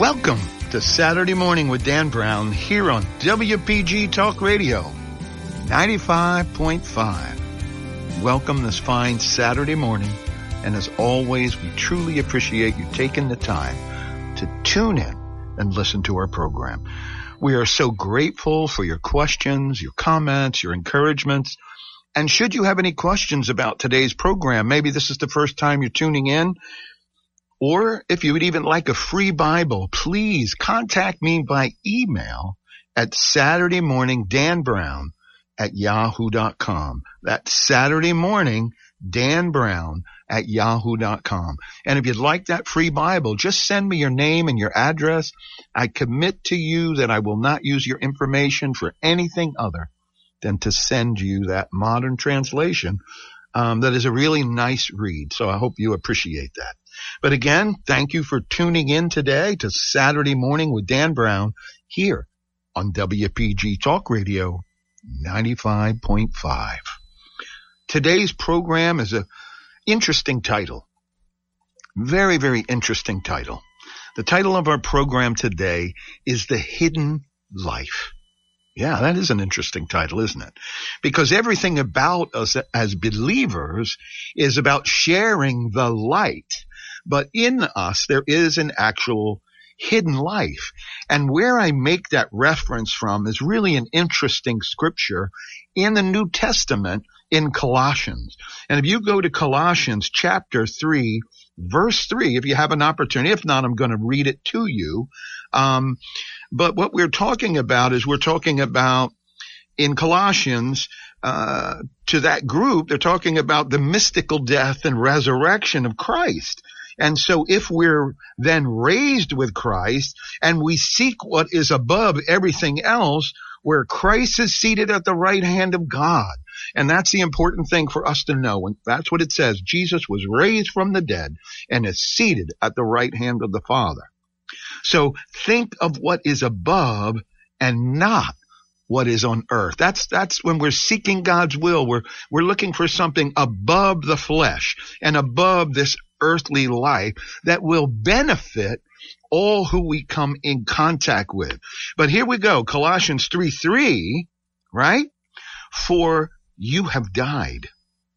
Welcome to Saturday Morning with Dan Brown here on WPG Talk Radio 95.5. Welcome this fine Saturday morning. And as always, we truly appreciate you taking the time to tune in and listen to our program. We are so grateful for your questions, your comments, your encouragements. And should you have any questions about today's program, maybe this is the first time you're tuning in, or if you would even like a free Bible, please contact me by email at Saturday morning Dan Brown at yahoo.com. That's Saturday morning Dan Brown at yahoo.com. And if you'd like that free Bible, just send me your name and your address. I commit to you that I will not use your information for anything other than to send you that modern translation um, that is a really nice read. So I hope you appreciate that. But again, thank you for tuning in today to Saturday morning with Dan Brown here on WPG Talk Radio 95.5. Today's program is a interesting title. Very, very interesting title. The title of our program today is The Hidden Life. Yeah, that is an interesting title, isn't it? Because everything about us as believers is about sharing the light but in us, there is an actual hidden life. And where I make that reference from is really an interesting scripture in the New Testament in Colossians. And if you go to Colossians chapter 3, verse 3, if you have an opportunity, if not, I'm going to read it to you. Um, but what we're talking about is we're talking about in Colossians, uh, to that group, they're talking about the mystical death and resurrection of Christ. And so if we're then raised with Christ and we seek what is above everything else, where Christ is seated at the right hand of God. And that's the important thing for us to know. And that's what it says. Jesus was raised from the dead and is seated at the right hand of the Father. So think of what is above and not what is on earth. That's, that's when we're seeking God's will. We're, we're looking for something above the flesh and above this earthly life that will benefit all who we come in contact with. But here we go. Colossians 3 3, right? For you have died.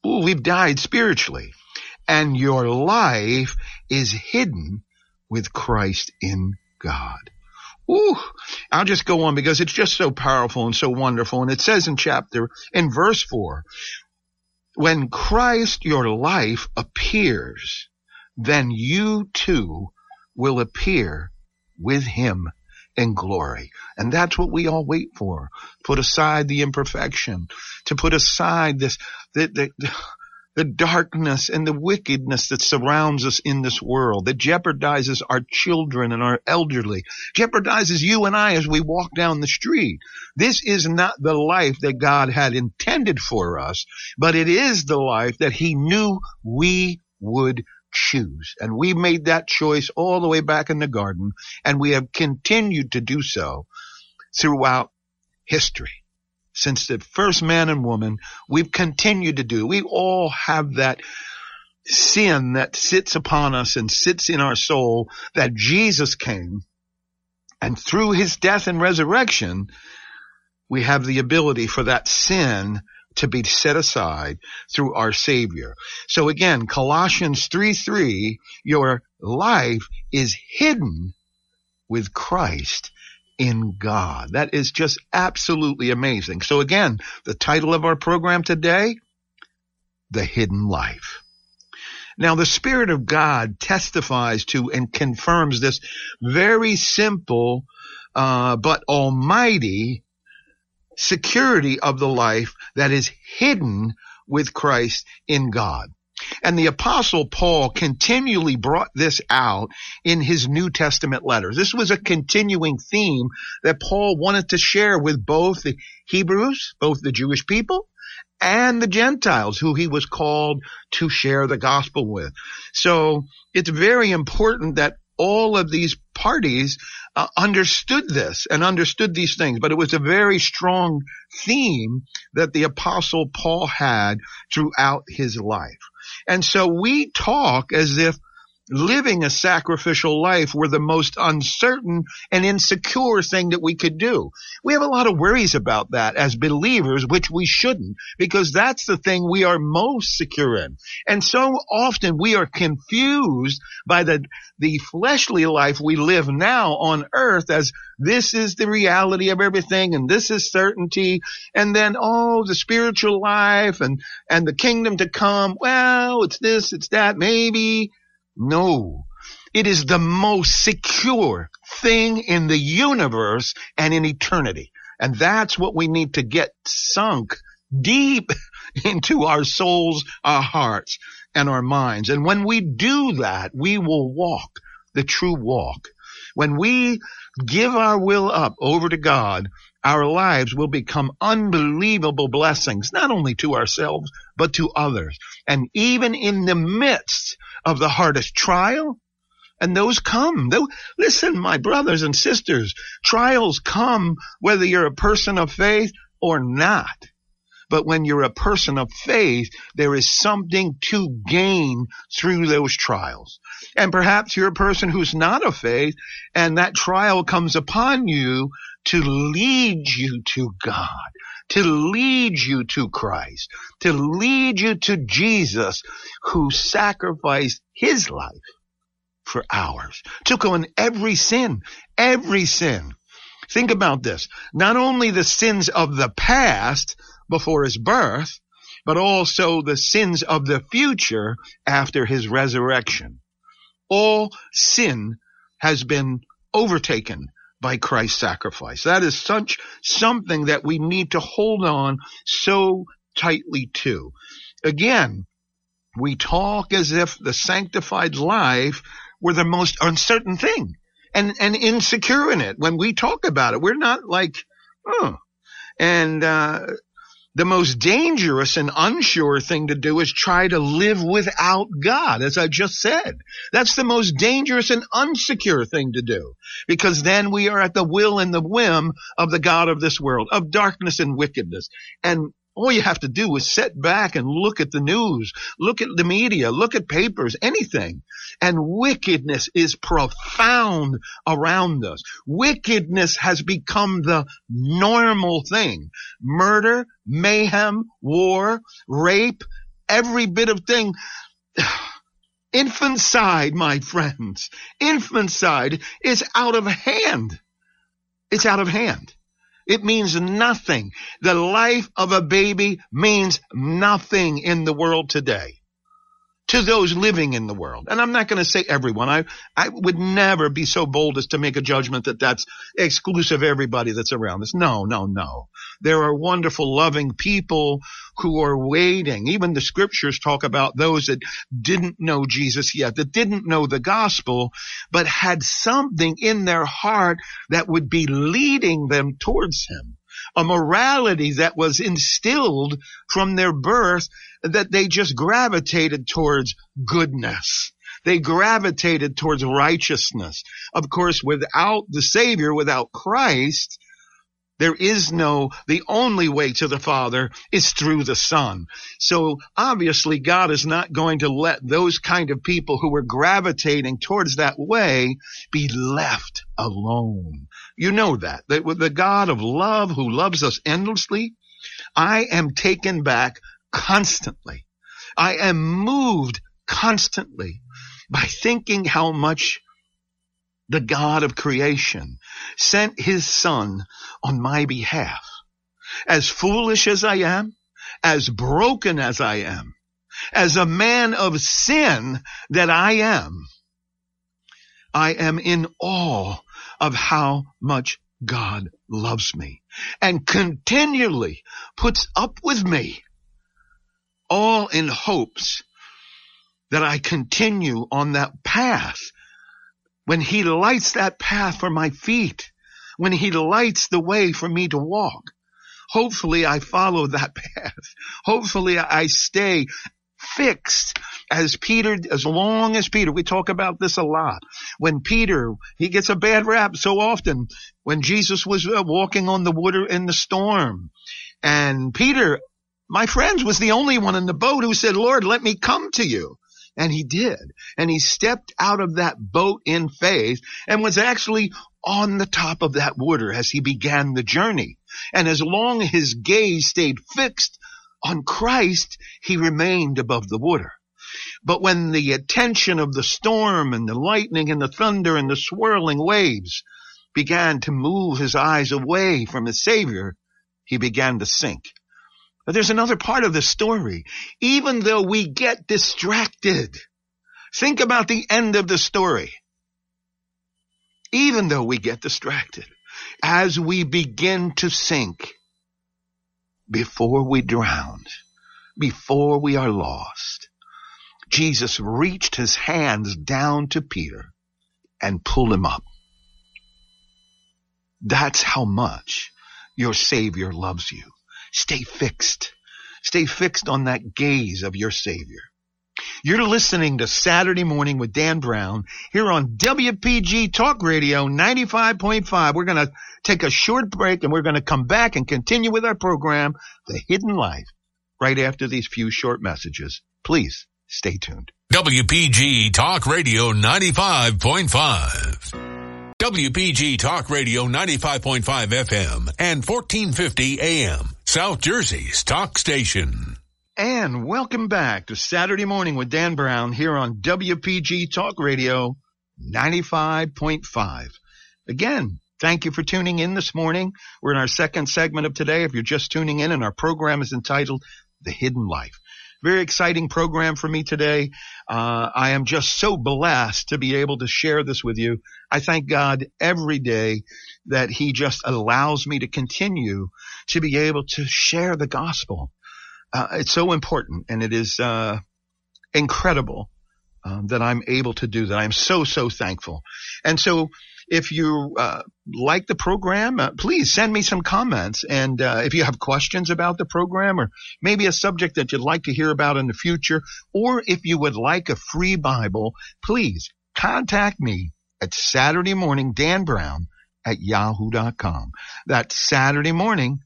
Ooh, we've died spiritually. And your life is hidden with Christ in God. Ooh, I'll just go on because it's just so powerful and so wonderful. And it says in chapter, in verse 4, when Christ your life appears, then you too will appear with him in glory. And that's what we all wait for. Put aside the imperfection, to put aside this, the, the, the darkness and the wickedness that surrounds us in this world, that jeopardizes our children and our elderly, jeopardizes you and I as we walk down the street. This is not the life that God had intended for us, but it is the life that he knew we would choose. And we made that choice all the way back in the garden, and we have continued to do so throughout history. Since the first man and woman, we've continued to do. We all have that sin that sits upon us and sits in our soul that Jesus came and through his death and resurrection, we have the ability for that sin to be set aside through our Savior. So again, Colossians 3 3, your life is hidden with Christ in God. That is just absolutely amazing. So again, the title of our program today, The Hidden Life. Now the Spirit of God testifies to and confirms this very simple, uh, but almighty security of the life that is hidden with Christ in God. And the apostle Paul continually brought this out in his New Testament letters. This was a continuing theme that Paul wanted to share with both the Hebrews, both the Jewish people and the Gentiles who he was called to share the gospel with. So it's very important that all of these parties uh, understood this and understood these things, but it was a very strong theme that the apostle Paul had throughout his life. And so we talk as if living a sacrificial life were the most uncertain and insecure thing that we could do. We have a lot of worries about that as believers, which we shouldn't, because that's the thing we are most secure in. And so often we are confused by the, the fleshly life we live now on earth as this is the reality of everything and this is certainty. And then, oh, the spiritual life and, and the kingdom to come. Well, it's this, it's that, maybe. No. It is the most secure thing in the universe and in eternity. And that's what we need to get sunk deep into our souls, our hearts, and our minds. And when we do that, we will walk the true walk. When we give our will up over to God, our lives will become unbelievable blessings, not only to ourselves, but to others. And even in the midst of the hardest trial, and those come. listen, my brothers and sisters, trials come whether you're a person of faith or not. But when you're a person of faith, there is something to gain through those trials. And perhaps you're a person who's not of faith and that trial comes upon you to lead you to God, to lead you to Christ, to lead you to Jesus who sacrificed his life for ours, took on every sin, every sin. Think about this. Not only the sins of the past before his birth, but also the sins of the future after his resurrection. All sin has been overtaken by Christ's sacrifice. That is such something that we need to hold on so tightly to. Again, we talk as if the sanctified life were the most uncertain thing and, and insecure in it. When we talk about it, we're not like, oh, and, uh, the most dangerous and unsure thing to do is try to live without God, as I just said. That's the most dangerous and unsecure thing to do, because then we are at the will and the whim of the God of this world, of darkness and wickedness. And all you have to do is sit back and look at the news, look at the media, look at papers, anything. And wickedness is profound around us. Wickedness has become the normal thing. Murder, mayhem, war, rape, every bit of thing. Infanticide, my friends, infanticide is out of hand. It's out of hand. It means nothing. The life of a baby means nothing in the world today to those living in the world. And I'm not going to say everyone. I, I would never be so bold as to make a judgment that that's exclusive everybody that's around us. No, no, no. There are wonderful, loving people who are waiting. Even the scriptures talk about those that didn't know Jesus yet, that didn't know the gospel, but had something in their heart that would be leading them towards him a morality that was instilled from their birth that they just gravitated towards goodness. They gravitated towards righteousness. Of course, without the Savior, without Christ, there is no, the only way to the Father is through the Son. So obviously God is not going to let those kind of people who are gravitating towards that way be left alone. You know that. That with the God of love who loves us endlessly, I am taken back constantly. I am moved constantly by thinking how much the God of creation sent his son on my behalf. As foolish as I am, as broken as I am, as a man of sin that I am, I am in awe of how much God loves me and continually puts up with me all in hopes that I continue on that path. When he lights that path for my feet, when he lights the way for me to walk, hopefully I follow that path. Hopefully I stay fixed as Peter, as long as Peter, we talk about this a lot. When Peter, he gets a bad rap so often when Jesus was uh, walking on the water in the storm and Peter my friends was the only one in the boat who said, Lord, let me come to you. And he did. And he stepped out of that boat in faith and was actually on the top of that water as he began the journey. And as long as his gaze stayed fixed on Christ, he remained above the water. But when the attention of the storm and the lightning and the thunder and the swirling waves began to move his eyes away from his Savior, he began to sink. But there's another part of the story. Even though we get distracted, think about the end of the story. Even though we get distracted, as we begin to sink, before we drown, before we are lost, Jesus reached his hands down to Peter and pulled him up. That's how much your Savior loves you. Stay fixed. Stay fixed on that gaze of your Savior. You're listening to Saturday Morning with Dan Brown here on WPG Talk Radio 95.5. We're going to take a short break and we're going to come back and continue with our program, The Hidden Life, right after these few short messages. Please Stay tuned. WPG Talk Radio 95.5. WPG Talk Radio 95.5 FM and 1450 AM. South Jersey's talk station. And welcome back to Saturday morning with Dan Brown here on WPG Talk Radio 95.5. Again, thank you for tuning in this morning. We're in our second segment of today. If you're just tuning in and our program is entitled The Hidden Life. Very exciting program for me today. Uh, I am just so blessed to be able to share this with you. I thank God every day that He just allows me to continue to be able to share the gospel. Uh, it's so important and it is uh, incredible um, that I'm able to do that. I'm so, so thankful. And so if you uh, like the program, uh, please send me some comments. And uh, if you have questions about the program or maybe a subject that you'd like to hear about in the future, or if you would like a free Bible, please contact me at Saturday morning, Dan Brown at yahoo.com. That's Saturday morning,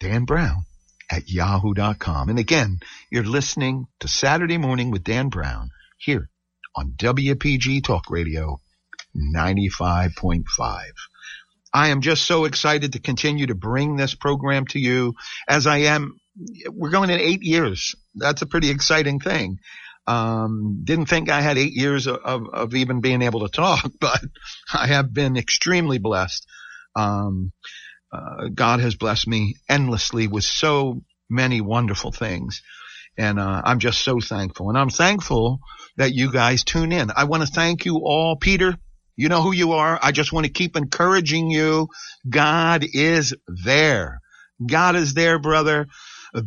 Dan Brown at yahoo.com. And again, you're listening to Saturday morning with Dan Brown here on WPG Talk Radio 95.5. I am just so excited to continue to bring this program to you as I am. We're going in eight years. That's a pretty exciting thing. Um, didn't think I had eight years of, of, of, even being able to talk, but I have been extremely blessed. Um, uh, God has blessed me endlessly with so many wonderful things. And, uh, I'm just so thankful. And I'm thankful that you guys tune in. I want to thank you all. Peter, you know who you are. I just want to keep encouraging you. God is there. God is there, brother.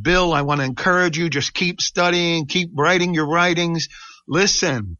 Bill, I want to encourage you. Just keep studying, keep writing your writings. Listen,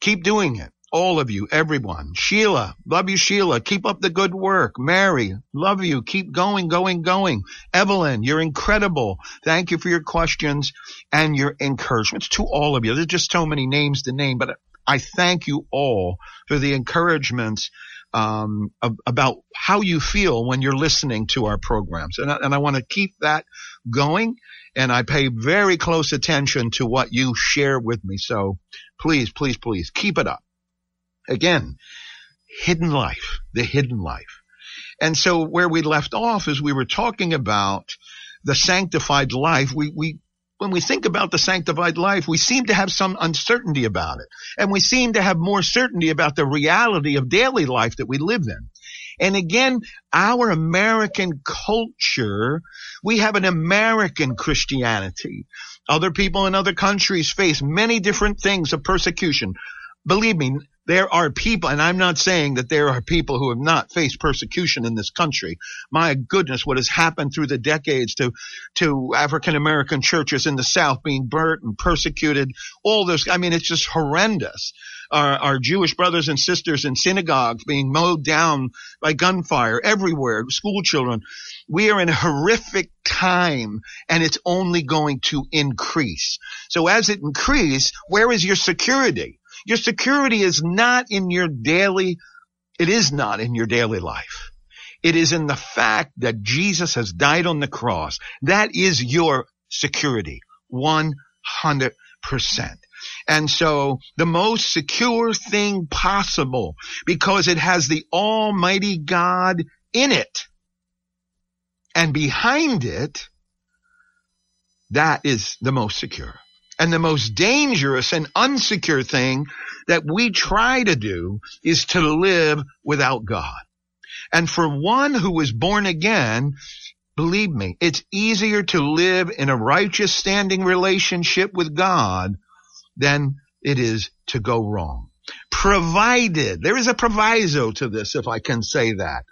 keep doing it. All of you, everyone. Sheila, love you, Sheila. Keep up the good work. Mary, love you. Keep going, going, going. Evelyn, you're incredible. Thank you for your questions and your encouragements to all of you. There's just so many names to name, but I thank you all for the encouragements um, about how you feel when you're listening to our programs, and I, and I want to keep that going. And I pay very close attention to what you share with me. So please, please, please keep it up. Again, hidden life, the hidden life. And so where we left off is we were talking about the sanctified life. We, we when we think about the sanctified life, we seem to have some uncertainty about it. And we seem to have more certainty about the reality of daily life that we live in. And again, our American culture, we have an American Christianity. Other people in other countries face many different things of persecution. Believe me, there are people, and I'm not saying that there are people who have not faced persecution in this country. My goodness, what has happened through the decades to, to African American churches in the South being burnt and persecuted, all this, I mean, it's just horrendous. Our, our Jewish brothers and sisters in synagogues being mowed down by gunfire everywhere, school children. We are in a horrific time and it's only going to increase. So as it increases, where is your security? Your security is not in your daily, it is not in your daily life. It is in the fact that Jesus has died on the cross. That is your security. 100%. And so the most secure thing possible because it has the Almighty God in it. And behind it, that is the most secure. And the most dangerous and unsecure thing that we try to do is to live without God. And for one who is born again, believe me, it's easier to live in a righteous standing relationship with God than it is to go wrong. Provided, there is a proviso to this, if I can say that.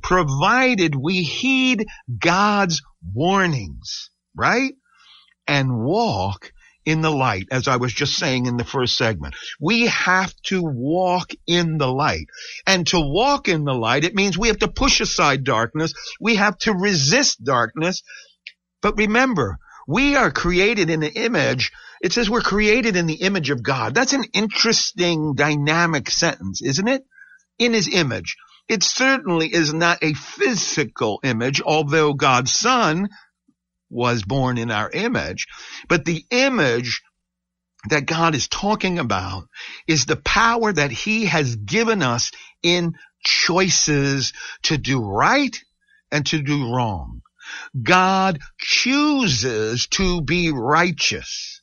Provided we heed God's warnings, right? And walk in the light, as I was just saying in the first segment. We have to walk in the light. And to walk in the light, it means we have to push aside darkness. We have to resist darkness. But remember, we are created in the image. It says we're created in the image of God. That's an interesting dynamic sentence, isn't it? In his image. It certainly is not a physical image, although God's son was born in our image. But the image that God is talking about is the power that he has given us in choices to do right and to do wrong. God chooses to be righteous.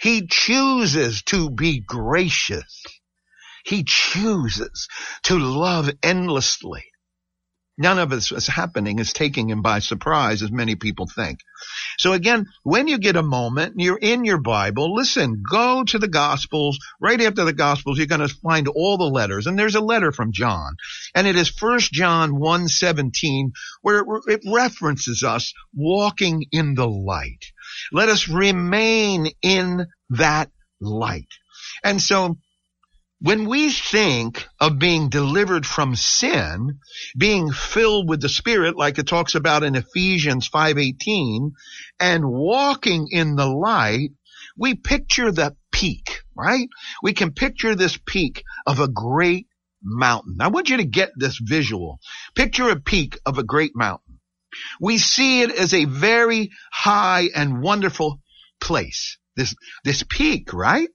He chooses to be gracious. He chooses to love endlessly. None of this is happening is taking him by surprise, as many people think. So again, when you get a moment, you're in your Bible, listen, go to the Gospels. Right after the Gospels, you're going to find all the letters. And there's a letter from John. And it is First John 1.17, where it references us walking in the light. Let us remain in that light. And so when we think of being delivered from sin, being filled with the Spirit, like it talks about in Ephesians 5.18, and walking in the light, we picture the peak, right? We can picture this peak of a great mountain. I want you to get this visual. Picture a peak of a great mountain. We see it as a very high and wonderful place. This, this peak, right?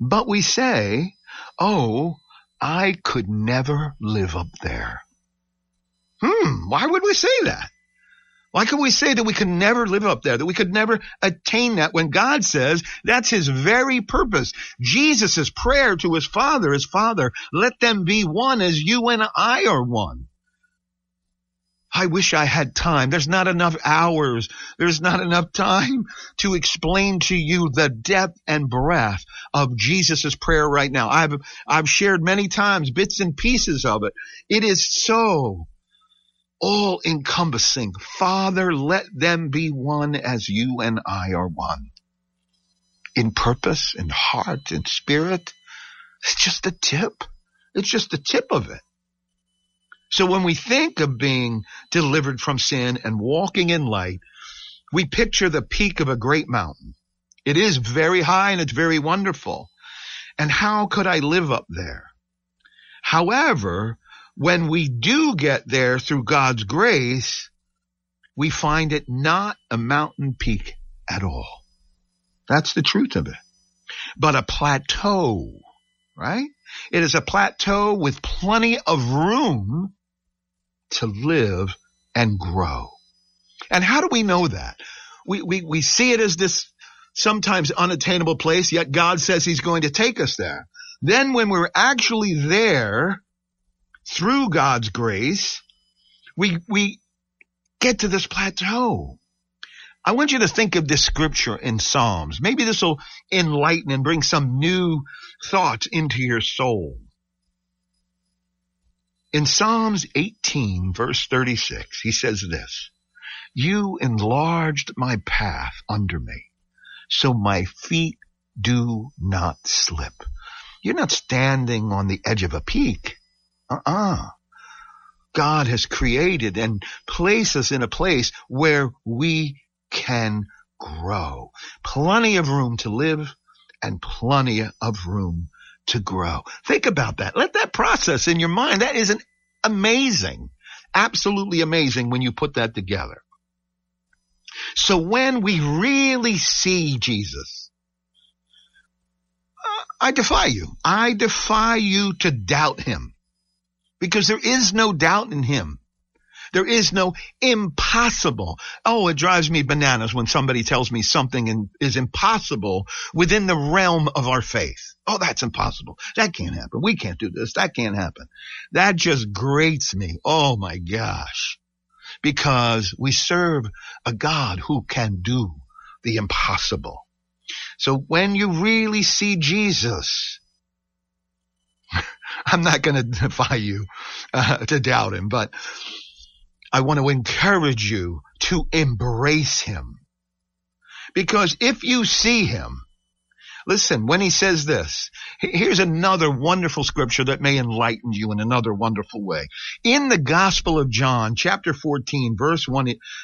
But we say, oh, I could never live up there. Hmm, why would we say that? Why could we say that we could never live up there, that we could never attain that when God says that's his very purpose? Jesus' prayer to his father is, Father, let them be one as you and I are one. I wish I had time. There's not enough hours. There's not enough time to explain to you the depth and breadth of Jesus' prayer right now. I've, I've shared many times bits and pieces of it. It is so all encompassing. Father, let them be one as you and I are one. In purpose, in heart, in spirit. It's just a tip. It's just the tip of it. So when we think of being delivered from sin and walking in light, we picture the peak of a great mountain. It is very high and it's very wonderful. And how could I live up there? However, when we do get there through God's grace, we find it not a mountain peak at all. That's the truth of it. But a plateau, right? It is a plateau with plenty of room to live and grow. And how do we know that? We, we, we see it as this sometimes unattainable place, yet God says he's going to take us there. Then when we're actually there through God's grace, we, we get to this plateau. I want you to think of this scripture in Psalms. Maybe this will enlighten and bring some new thoughts into your soul. In Psalms 18 verse 36, he says this, You enlarged my path under me, so my feet do not slip. You're not standing on the edge of a peak. Uh-uh. God has created and placed us in a place where we can grow. Plenty of room to live and plenty of room to grow. Think about that. Let that process in your mind. That is an amazing, absolutely amazing when you put that together. So when we really see Jesus, uh, I defy you. I defy you to doubt him because there is no doubt in him. There is no impossible. Oh, it drives me bananas when somebody tells me something is impossible within the realm of our faith. Oh, that's impossible. That can't happen. We can't do this. That can't happen. That just grates me. Oh my gosh. Because we serve a God who can do the impossible. So when you really see Jesus, I'm not going to defy you uh, to doubt him, but I want to encourage you to embrace him. Because if you see him, listen, when he says this, here's another wonderful scripture that may enlighten you in another wonderful way. In the Gospel of John, chapter 14, verse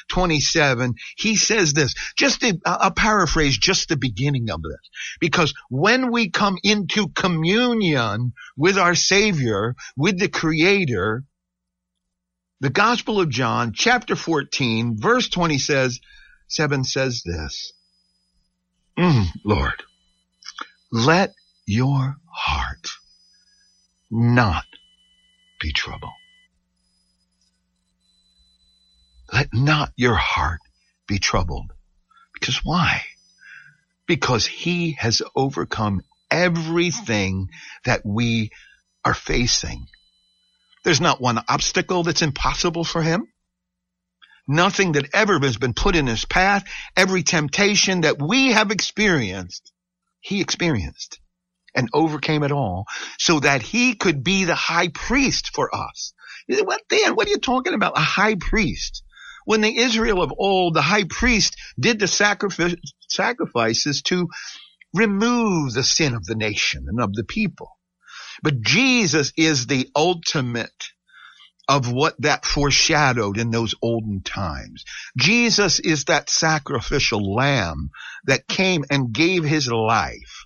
27, he says this, just a, a paraphrase, just the beginning of this. Because when we come into communion with our Savior, with the Creator, the Gospel of John, chapter 14, verse 20 says, 7 says this, mm, Lord, let your heart not be troubled. Let not your heart be troubled. Because why? Because he has overcome everything that we are facing. There's not one obstacle that's impossible for him. Nothing that ever has been put in his path, every temptation that we have experienced, he experienced and overcame it all so that he could be the high priest for us. What then? what are you talking about? A high priest. When the Israel of old, the high priest did the sacrifice, sacrifices to remove the sin of the nation and of the people. But Jesus is the ultimate of what that foreshadowed in those olden times. Jesus is that sacrificial lamb that came and gave his life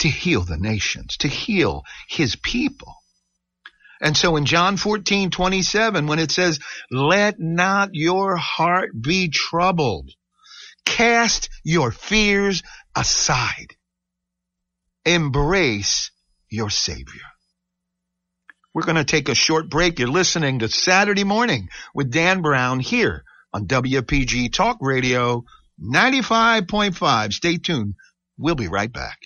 to heal the nations, to heal his people. And so in John 14, 27, when it says, let not your heart be troubled, cast your fears aside, embrace your Savior. We're going to take a short break. You're listening to Saturday Morning with Dan Brown here on WPG Talk Radio 95.5. Stay tuned. We'll be right back.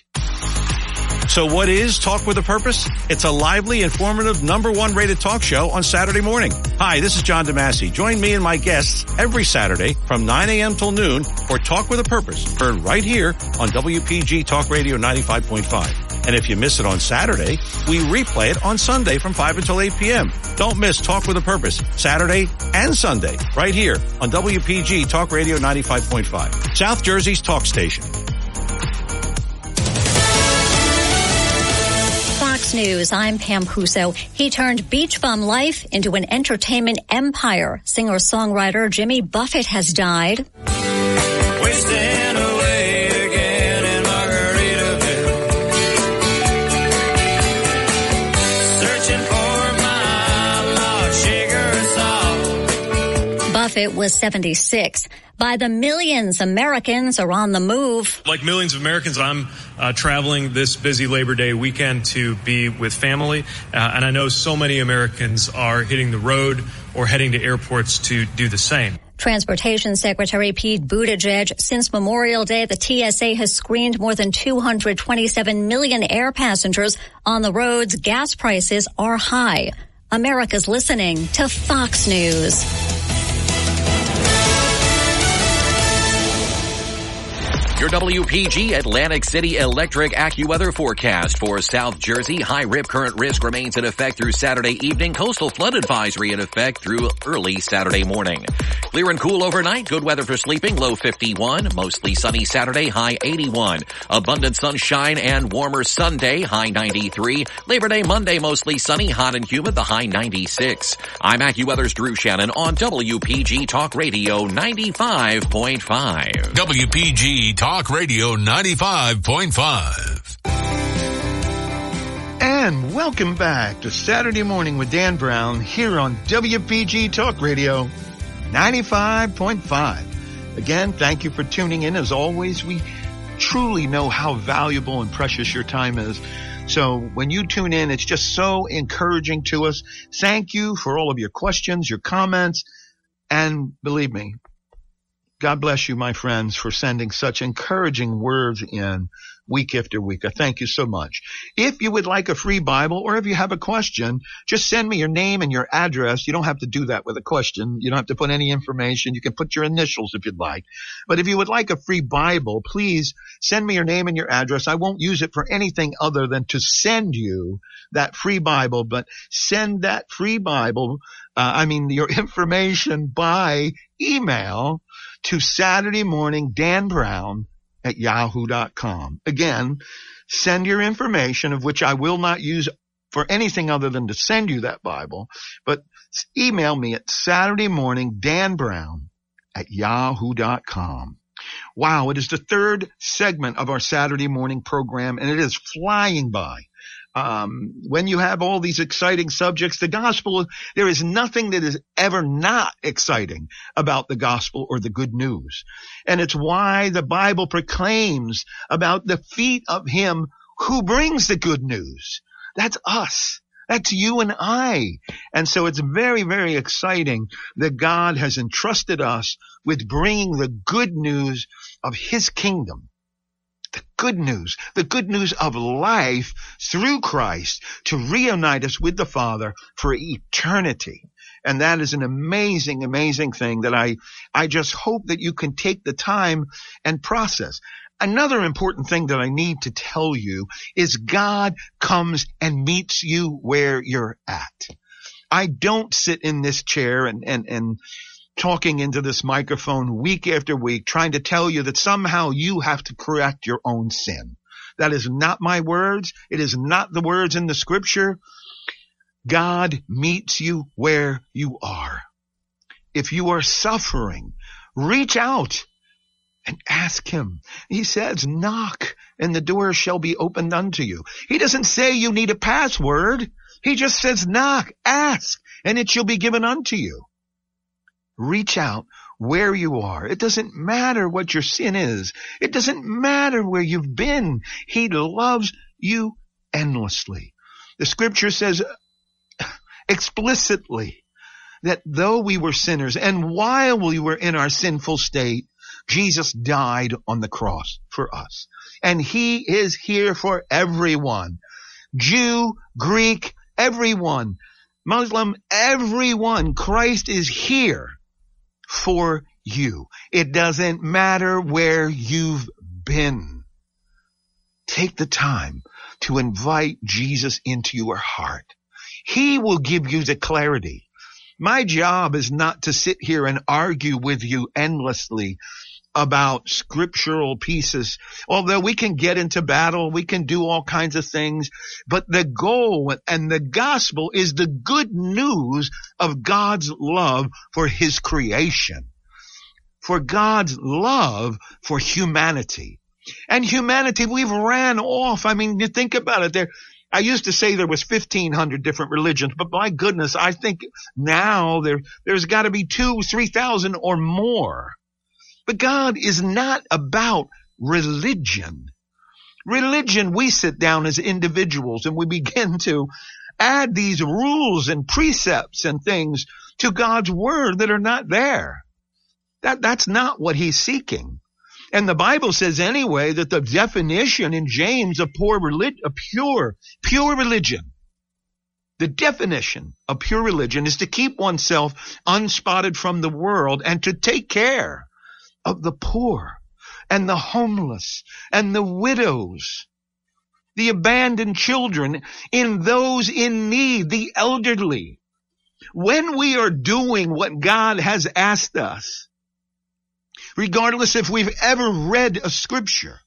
So what is Talk with a Purpose? It's a lively, informative, number one rated talk show on Saturday morning. Hi, this is John DeMasi. Join me and my guests every Saturday from 9 a.m. till noon for Talk with a Purpose, heard right here on WPG Talk Radio 95.5. And if you miss it on Saturday, we replay it on Sunday from 5 until 8 p.m. Don't miss Talk with a Purpose, Saturday and Sunday, right here on WPG Talk Radio 95.5, South Jersey's talk station. Fox News, I'm Pam Puso. He turned beach bum life into an entertainment empire. Singer-songwriter Jimmy Buffett has died. Buffett was 76. By the millions, Americans are on the move. Like millions of Americans, I'm uh, traveling this busy Labor Day weekend to be with family. Uh, and I know so many Americans are hitting the road or heading to airports to do the same. Transportation Secretary Pete Buttigieg, since Memorial Day, the TSA has screened more than 227 million air passengers on the roads. Gas prices are high. America's listening to Fox News. Your WPG Atlantic City Electric AccuWeather forecast for South Jersey. High rip current risk remains in effect through Saturday evening. Coastal flood advisory in effect through early Saturday morning. Clear and cool overnight. Good weather for sleeping. Low 51. Mostly sunny Saturday. High 81. Abundant sunshine and warmer Sunday. High 93. Labor Day Monday. Mostly sunny. Hot and humid. The high 96. I'm AccuWeather's Drew Shannon on WPG Talk Radio 95.5. WPG Talk Radio 95.5. And welcome back to Saturday Morning with Dan Brown here on WPG Talk Radio 95.5. Again, thank you for tuning in. As always, we truly know how valuable and precious your time is. So when you tune in, it's just so encouraging to us. Thank you for all of your questions, your comments, and believe me, God bless you, my friends, for sending such encouraging words in week after week. I thank you so much. If you would like a free Bible or if you have a question, just send me your name and your address. You don't have to do that with a question. You don't have to put any information. You can put your initials if you'd like. But if you would like a free Bible, please send me your name and your address. I won't use it for anything other than to send you that free Bible, but send that free Bible, uh, I mean your information by email to Saturday morning Dan Brown at yahoo.com. Again, send your information of which I will not use for anything other than to send you that Bible, but email me at Saturday morning, Dan Brown at yahoo.com. Wow, it is the third segment of our Saturday morning program and it is flying by um, when you have all these exciting subjects, the gospel, there is nothing that is ever not exciting about the gospel or the good news. And it's why the Bible proclaims about the feet of him who brings the good news. That's us. That's you and I. And so it's very, very exciting that God has entrusted us with bringing the good news of his kingdom the good news, the good news of life through Christ to reunite us with the Father for eternity. And that is an amazing, amazing thing that I, I just hope that you can take the time and process. Another important thing that I need to tell you is God comes and meets you where you're at. I don't sit in this chair and, and, and talking into this microphone week after week, trying to tell you that somehow you have to correct your own sin. That is not my words. It is not the words in the scripture. God meets you where you are. If you are suffering, reach out and ask him. He says, knock and the door shall be opened unto you. He doesn't say you need a password. He just says, knock, ask, and it shall be given unto you. Reach out where you are. It doesn't matter what your sin is. It doesn't matter where you've been. He loves you endlessly. The scripture says explicitly that though we were sinners and while we were in our sinful state, Jesus died on the cross for us. And he is here for everyone. Jew, Greek, everyone. Muslim, everyone. Christ is here for you. It doesn't matter where you've been. Take the time to invite Jesus into your heart. He will give you the clarity. My job is not to sit here and argue with you endlessly about scriptural pieces. Although we can get into battle, we can do all kinds of things, but the goal and the gospel is the good news of God's love for his creation. For God's love for humanity. And humanity, we've ran off. I mean, you think about it there. I used to say there was 1500 different religions, but my goodness, I think now there, there's got to be two, 3000 or more. But God is not about religion. Religion, we sit down as individuals and we begin to add these rules and precepts and things to God's word that are not there. That, that's not what he's seeking. And the Bible says anyway that the definition in James of poor relig- a pure, pure religion, the definition of pure religion is to keep oneself unspotted from the world and to take care of the poor and the homeless and the widows, the abandoned children, in those in need, the elderly. When we are doing what God has asked us, regardless if we've ever read a scripture,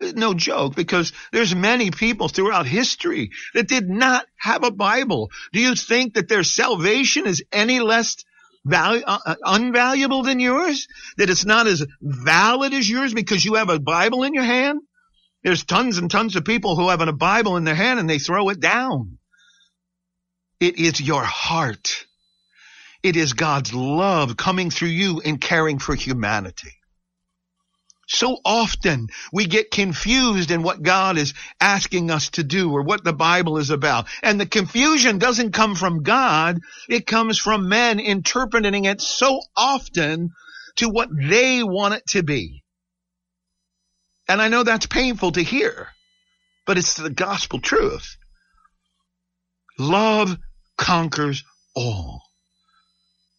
no joke because there's many people throughout history that did not have a Bible. Do you think that their salvation is any less uh, uh, unvaluable than yours? That it's not as valid as yours because you have a Bible in your hand? There's tons and tons of people who have a Bible in their hand and they throw it down. It is your heart. It is God's love coming through you and caring for humanity. So often we get confused in what God is asking us to do or what the Bible is about. And the confusion doesn't come from God. It comes from men interpreting it so often to what they want it to be. And I know that's painful to hear, but it's the gospel truth. Love conquers all.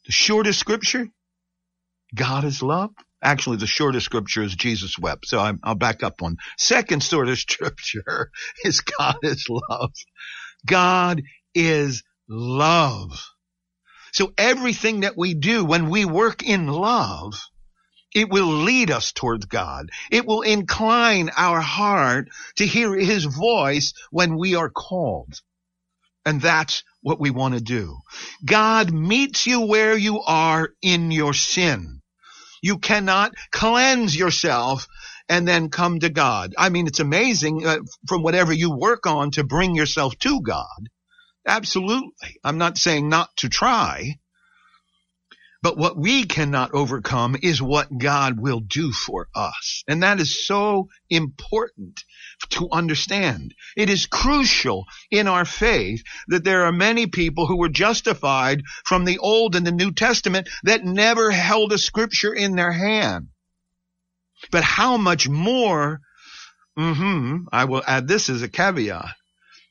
The shortest scripture, God is love. Actually, the shortest scripture is Jesus wept. So i will back up one. Second shortest scripture is God is love. God is love. So everything that we do when we work in love, it will lead us towards God. It will incline our heart to hear his voice when we are called. And that's what we want to do. God meets you where you are in your sin. You cannot cleanse yourself and then come to God. I mean, it's amazing uh, from whatever you work on to bring yourself to God. Absolutely. I'm not saying not to try. But what we cannot overcome is what God will do for us. And that is so important to understand. It is crucial in our faith that there are many people who were justified from the Old and the New Testament that never held a scripture in their hand. But how much more, mm-hmm, I will add this as a caveat,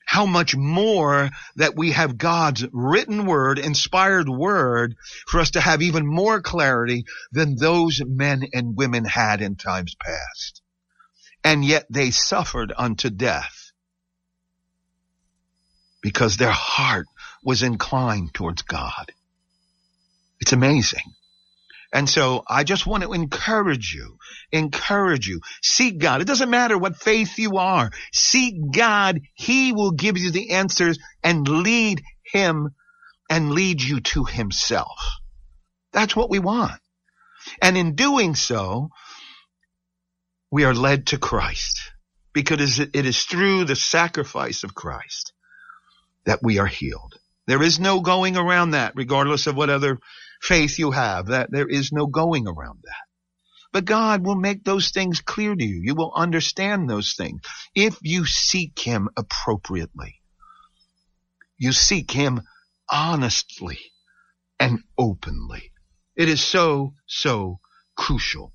how much more that we have God's written word, inspired word for us to have even more clarity than those men and women had in times past. And yet they suffered unto death because their heart was inclined towards God. It's amazing. And so I just want to encourage you, encourage you. Seek God. It doesn't matter what faith you are. Seek God. He will give you the answers and lead him and lead you to himself. That's what we want. And in doing so, we are led to Christ because it is through the sacrifice of Christ that we are healed. There is no going around that regardless of what other faith you have, that there is no going around that. But God will make those things clear to you. You will understand those things if you seek Him appropriately. You seek Him honestly and openly. It is so, so crucial.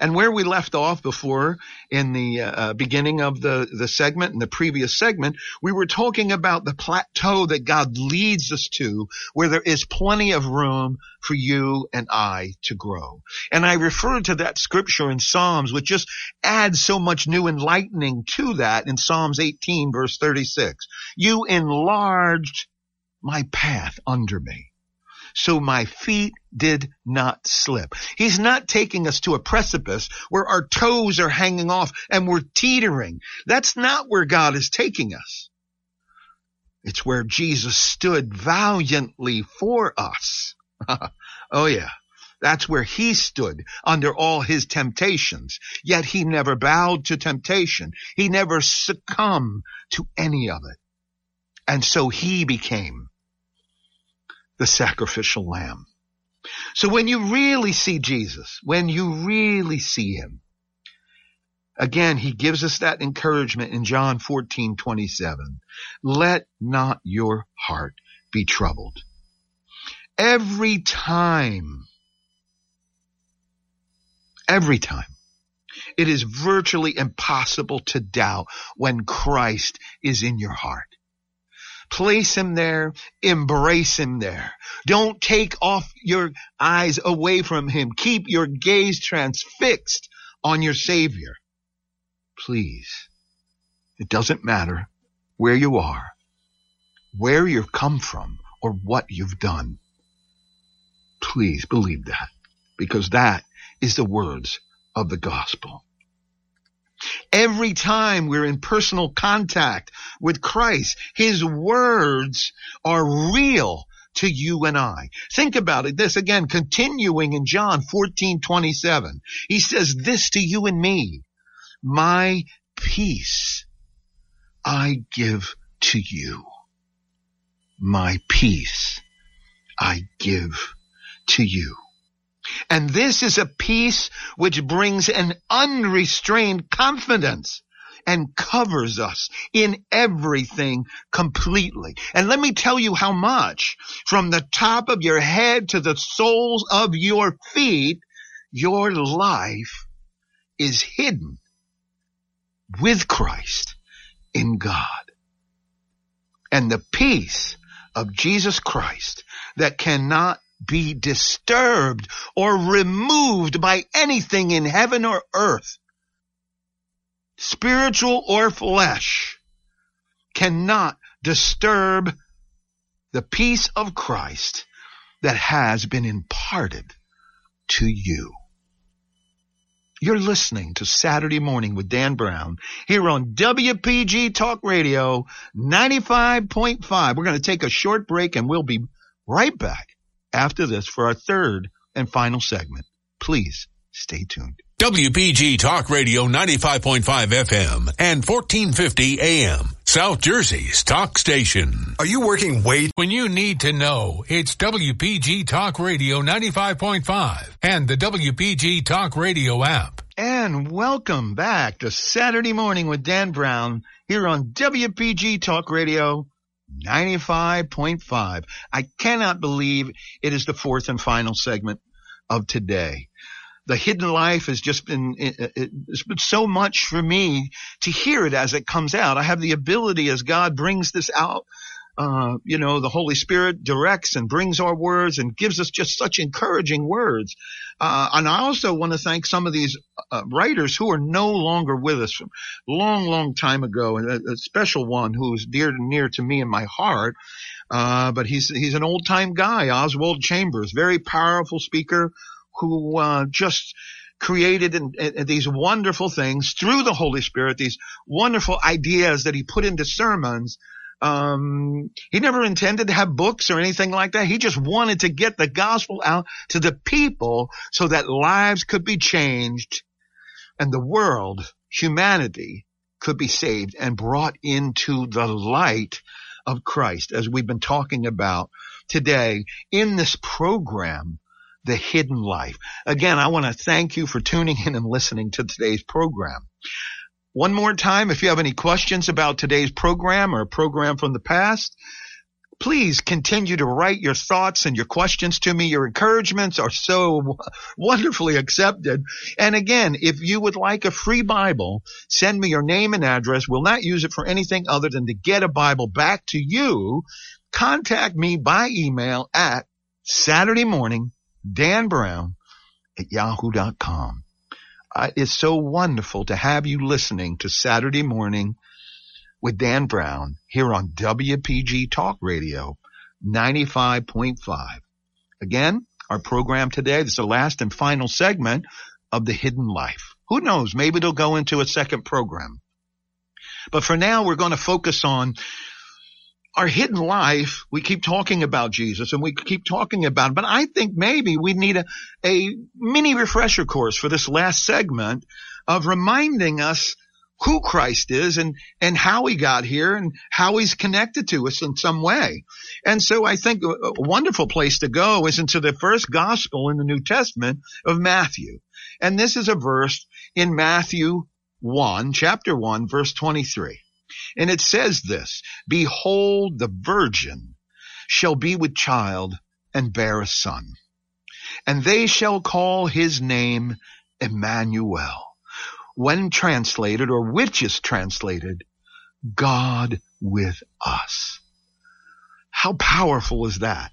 And where we left off before in the uh, uh, beginning of the, the segment, in the previous segment, we were talking about the plateau that God leads us to where there is plenty of room for you and I to grow. And I referred to that scripture in Psalms, which just adds so much new enlightening to that in Psalms 18 verse 36. You enlarged my path under me so my feet did not slip. He's not taking us to a precipice where our toes are hanging off and we're teetering. That's not where God is taking us. It's where Jesus stood valiantly for us. oh yeah. That's where he stood under all his temptations. Yet he never bowed to temptation. He never succumbed to any of it. And so he became the sacrificial lamb. So when you really see Jesus, when you really see him, again, he gives us that encouragement in John 14, 27. Let not your heart be troubled. Every time, every time, it is virtually impossible to doubt when Christ is in your heart. Place him there. Embrace him there. Don't take off your eyes away from him. Keep your gaze transfixed on your Savior. Please. It doesn't matter where you are, where you've come from, or what you've done. Please believe that because that is the words of the gospel. Every time we're in personal contact with Christ, His words are real to you and I. Think about it. This again, continuing in John 14, 27. He says this to you and me. My peace I give to you. My peace I give to you. And this is a peace which brings an unrestrained confidence and covers us in everything completely. And let me tell you how much from the top of your head to the soles of your feet, your life is hidden with Christ in God. And the peace of Jesus Christ that cannot be disturbed or removed by anything in heaven or earth, spiritual or flesh, cannot disturb the peace of Christ that has been imparted to you. You're listening to Saturday Morning with Dan Brown here on WPG Talk Radio 95.5. We're going to take a short break and we'll be right back after this for our third and final segment. Please stay tuned. WPG Talk Radio 95.5 FM and 1450 AM. South Jersey's talk station. Are you working way when you need to know? It's WPG Talk Radio 95.5 and the WPG Talk Radio app. And welcome back to Saturday morning with Dan Brown here on WPG Talk Radio 95.5. I cannot believe it is the fourth and final segment of today the hidden life has just been it's been so much for me to hear it as it comes out. I have the ability as God brings this out. Uh, you know, the Holy Spirit directs and brings our words and gives us just such encouraging words. Uh, and I also want to thank some of these uh, writers who are no longer with us from long, long time ago, and a, a special one who is dear and near to me in my heart. Uh, but he's he's an old time guy, Oswald Chambers, very powerful speaker, who uh, just created these wonderful things through the Holy Spirit, these wonderful ideas that he put into sermons. Um, he never intended to have books or anything like that. He just wanted to get the gospel out to the people so that lives could be changed and the world, humanity could be saved and brought into the light of Christ as we've been talking about today in this program the hidden life. Again, I want to thank you for tuning in and listening to today's program. One more time, if you have any questions about today's program or a program from the past, please continue to write your thoughts and your questions to me. Your encouragements are so wonderfully accepted. And again, if you would like a free Bible, send me your name and address. We'll not use it for anything other than to get a Bible back to you. Contact me by email at Saturday morning Dan Brown at yahoo.com. Uh, it's so wonderful to have you listening to Saturday morning with Dan Brown here on WPG Talk Radio 95.5. Again, our program today, this is the last and final segment of the hidden life. Who knows? Maybe it'll go into a second program. But for now, we're going to focus on our hidden life, we keep talking about Jesus and we keep talking about, him. but I think maybe we need a, a mini refresher course for this last segment of reminding us who Christ is and, and how he got here and how he's connected to us in some way. And so I think a, a wonderful place to go is into the first gospel in the New Testament of Matthew. And this is a verse in Matthew 1, chapter 1, verse 23. And it says this, behold, the virgin shall be with child and bear a son. And they shall call his name Emmanuel. When translated, or which is translated, God with us. How powerful is that?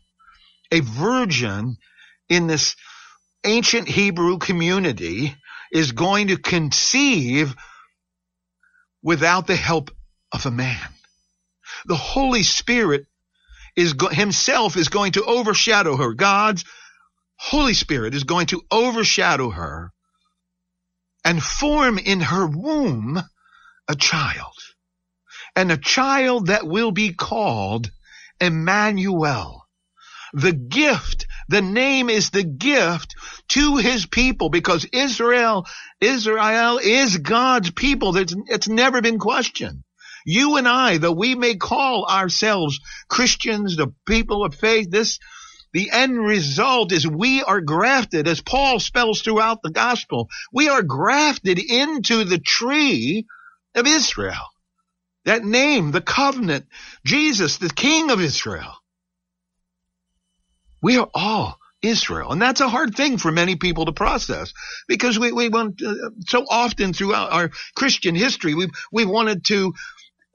A virgin in this ancient Hebrew community is going to conceive without the help of a man. The Holy Spirit is go- himself is going to overshadow her. God's Holy Spirit is going to overshadow her and form in her womb a child. And a child that will be called Emmanuel. The gift, the name is the gift to his people because Israel, Israel is God's people. It's, it's never been questioned. You and I, though we may call ourselves Christians, the people of faith, this The end result is we are grafted, as Paul spells throughout the gospel, we are grafted into the tree of Israel. That name, the covenant, Jesus, the King of Israel. We are all Israel. And that's a hard thing for many people to process because we, we want uh, so often throughout our Christian history, we've, we wanted to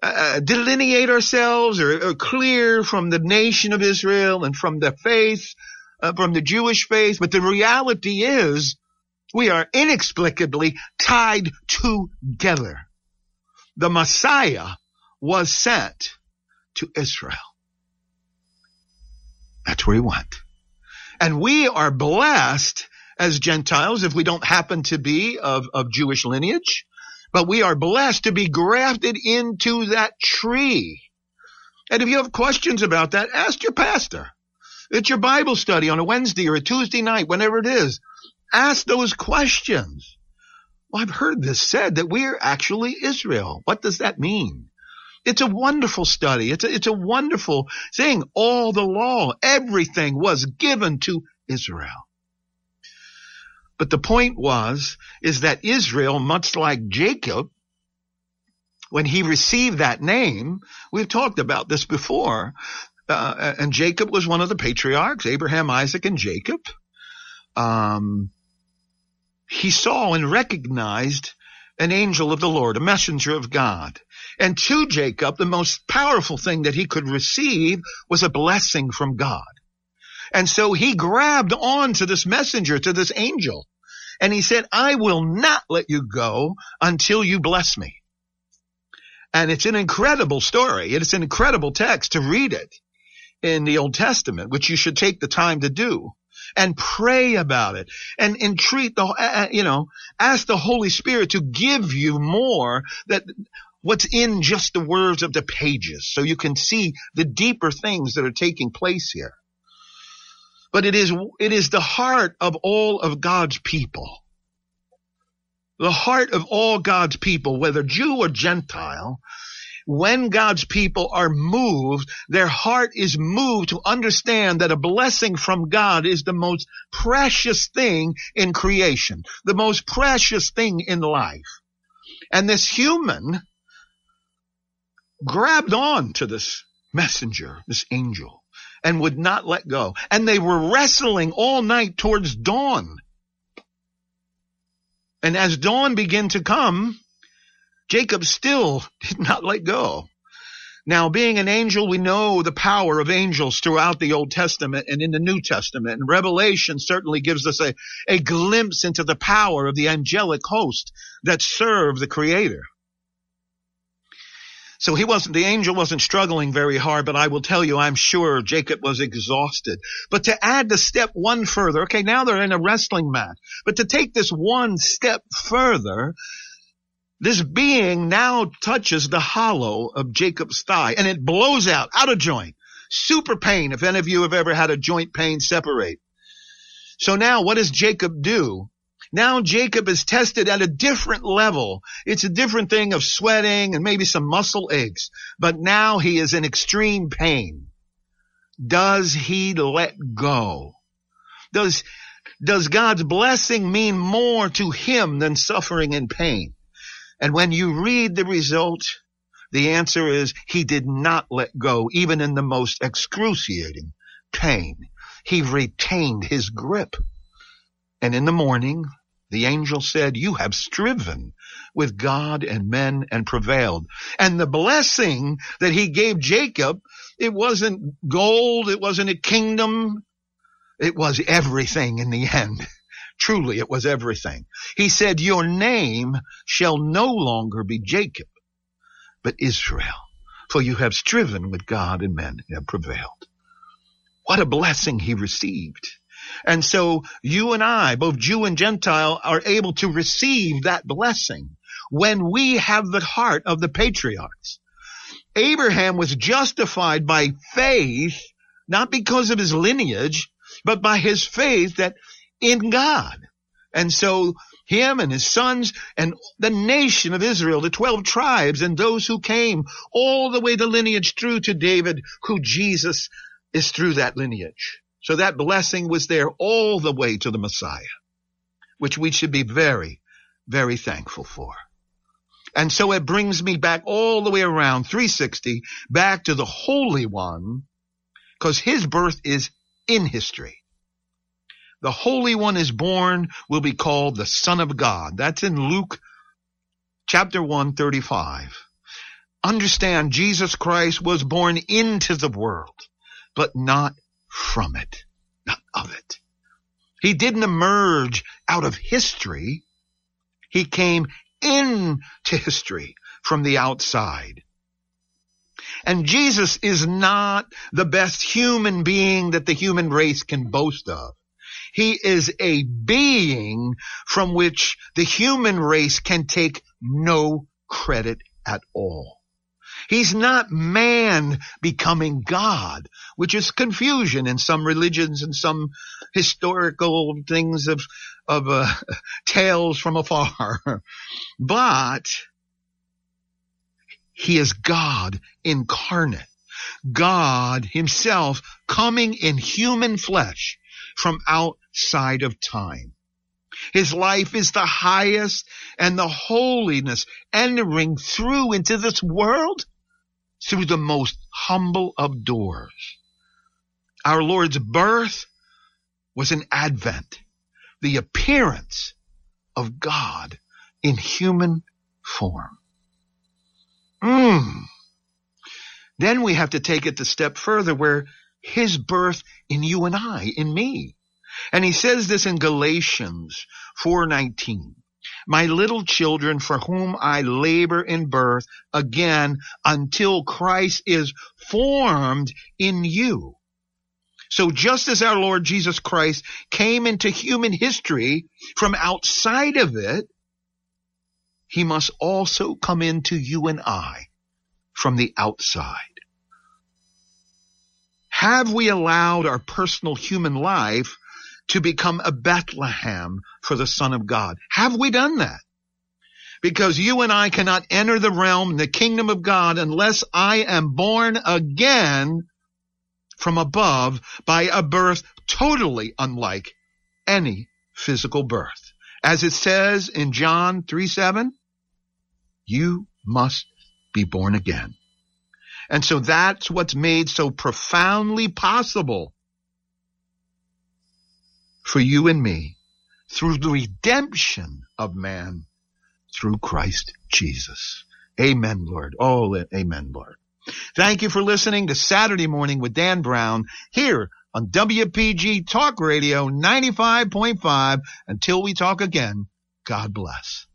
uh, delineate ourselves or, or, clear from the nation of Israel and from the faith, uh, from the Jewish faith. But the reality is we are inexplicably tied together. The Messiah was sent to Israel. That's where he went. And we are blessed as Gentiles if we don't happen to be of, of Jewish lineage, but we are blessed to be grafted into that tree. And if you have questions about that, ask your pastor. It's your Bible study on a Wednesday or a Tuesday night, whenever it is. Ask those questions. Well, I've heard this said that we're actually Israel. What does that mean? It's a wonderful study. It's a, it's a wonderful thing. All the law, everything was given to Israel. But the point was, is that Israel, much like Jacob, when he received that name, we've talked about this before, uh, and Jacob was one of the patriarchs, Abraham, Isaac, and Jacob. Um, he saw and recognized an angel of the Lord, a messenger of God. And to Jacob, the most powerful thing that he could receive was a blessing from God. And so he grabbed on to this messenger, to this angel, and he said, I will not let you go until you bless me. And it's an incredible story. It's an incredible text to read it in the Old Testament, which you should take the time to do and pray about it and entreat the, uh, uh, you know, ask the Holy Spirit to give you more that what's in just the words of the pages so you can see the deeper things that are taking place here. But it is, it is the heart of all of God's people. The heart of all God's people, whether Jew or Gentile, when God's people are moved, their heart is moved to understand that a blessing from God is the most precious thing in creation, the most precious thing in life. And this human grabbed on to this messenger, this angel, and would not let go. And they were wrestling all night towards dawn. And as dawn began to come, Jacob still did not let go. Now, being an angel, we know the power of angels throughout the Old Testament and in the New Testament. And Revelation certainly gives us a, a glimpse into the power of the angelic host that serve the Creator. So he wasn't, the angel wasn't struggling very hard, but I will tell you, I'm sure Jacob was exhausted. But to add the step one further, okay, now they're in a wrestling match, but to take this one step further, this being now touches the hollow of Jacob's thigh and it blows out, out of joint. Super pain, if any of you have ever had a joint pain separate. So now what does Jacob do? Now Jacob is tested at a different level. It's a different thing of sweating and maybe some muscle aches, but now he is in extreme pain. Does he let go? Does, does God's blessing mean more to him than suffering and pain? And when you read the result, the answer is he did not let go, even in the most excruciating pain. He retained his grip. And in the morning, the angel said, you have striven with God and men and prevailed. And the blessing that he gave Jacob, it wasn't gold. It wasn't a kingdom. It was everything in the end. Truly, it was everything. He said, your name shall no longer be Jacob, but Israel, for you have striven with God and men and have prevailed. What a blessing he received. And so you and I, both Jew and Gentile, are able to receive that blessing when we have the heart of the patriarchs. Abraham was justified by faith, not because of his lineage, but by his faith that in God. And so him and his sons and the nation of Israel, the 12 tribes and those who came all the way the lineage through to David, who Jesus is through that lineage. So that blessing was there all the way to the Messiah, which we should be very, very thankful for. And so it brings me back all the way around 360 back to the Holy One because his birth is in history. The Holy One is born will be called the Son of God. That's in Luke chapter 1, 35. Understand Jesus Christ was born into the world, but not from it, not of it. He didn't emerge out of history. He came into history from the outside. And Jesus is not the best human being that the human race can boast of. He is a being from which the human race can take no credit at all. He's not man becoming God, which is confusion in some religions and some historical things of, of uh, tales from afar. but he is God incarnate. God himself coming in human flesh from outside of time. His life is the highest and the holiness entering through into this world through the most humble of doors. Our Lord's birth was an advent, the appearance of God in human form. Mm. Then we have to take it a step further where his birth in you and I, in me. And he says this in Galatians 4:19 my little children for whom I labor in birth again until Christ is formed in you. So just as our Lord Jesus Christ came into human history from outside of it, he must also come into you and I from the outside. Have we allowed our personal human life to become a Bethlehem for the Son of God. Have we done that? Because you and I cannot enter the realm, the kingdom of God, unless I am born again from above by a birth totally unlike any physical birth. As it says in John 3 7, you must be born again. And so that's what's made so profoundly possible for you and me through the redemption of man through Christ Jesus. Amen, Lord. Oh, amen, Lord. Thank you for listening to Saturday Morning with Dan Brown here on WPG Talk Radio 95.5. Until we talk again, God bless.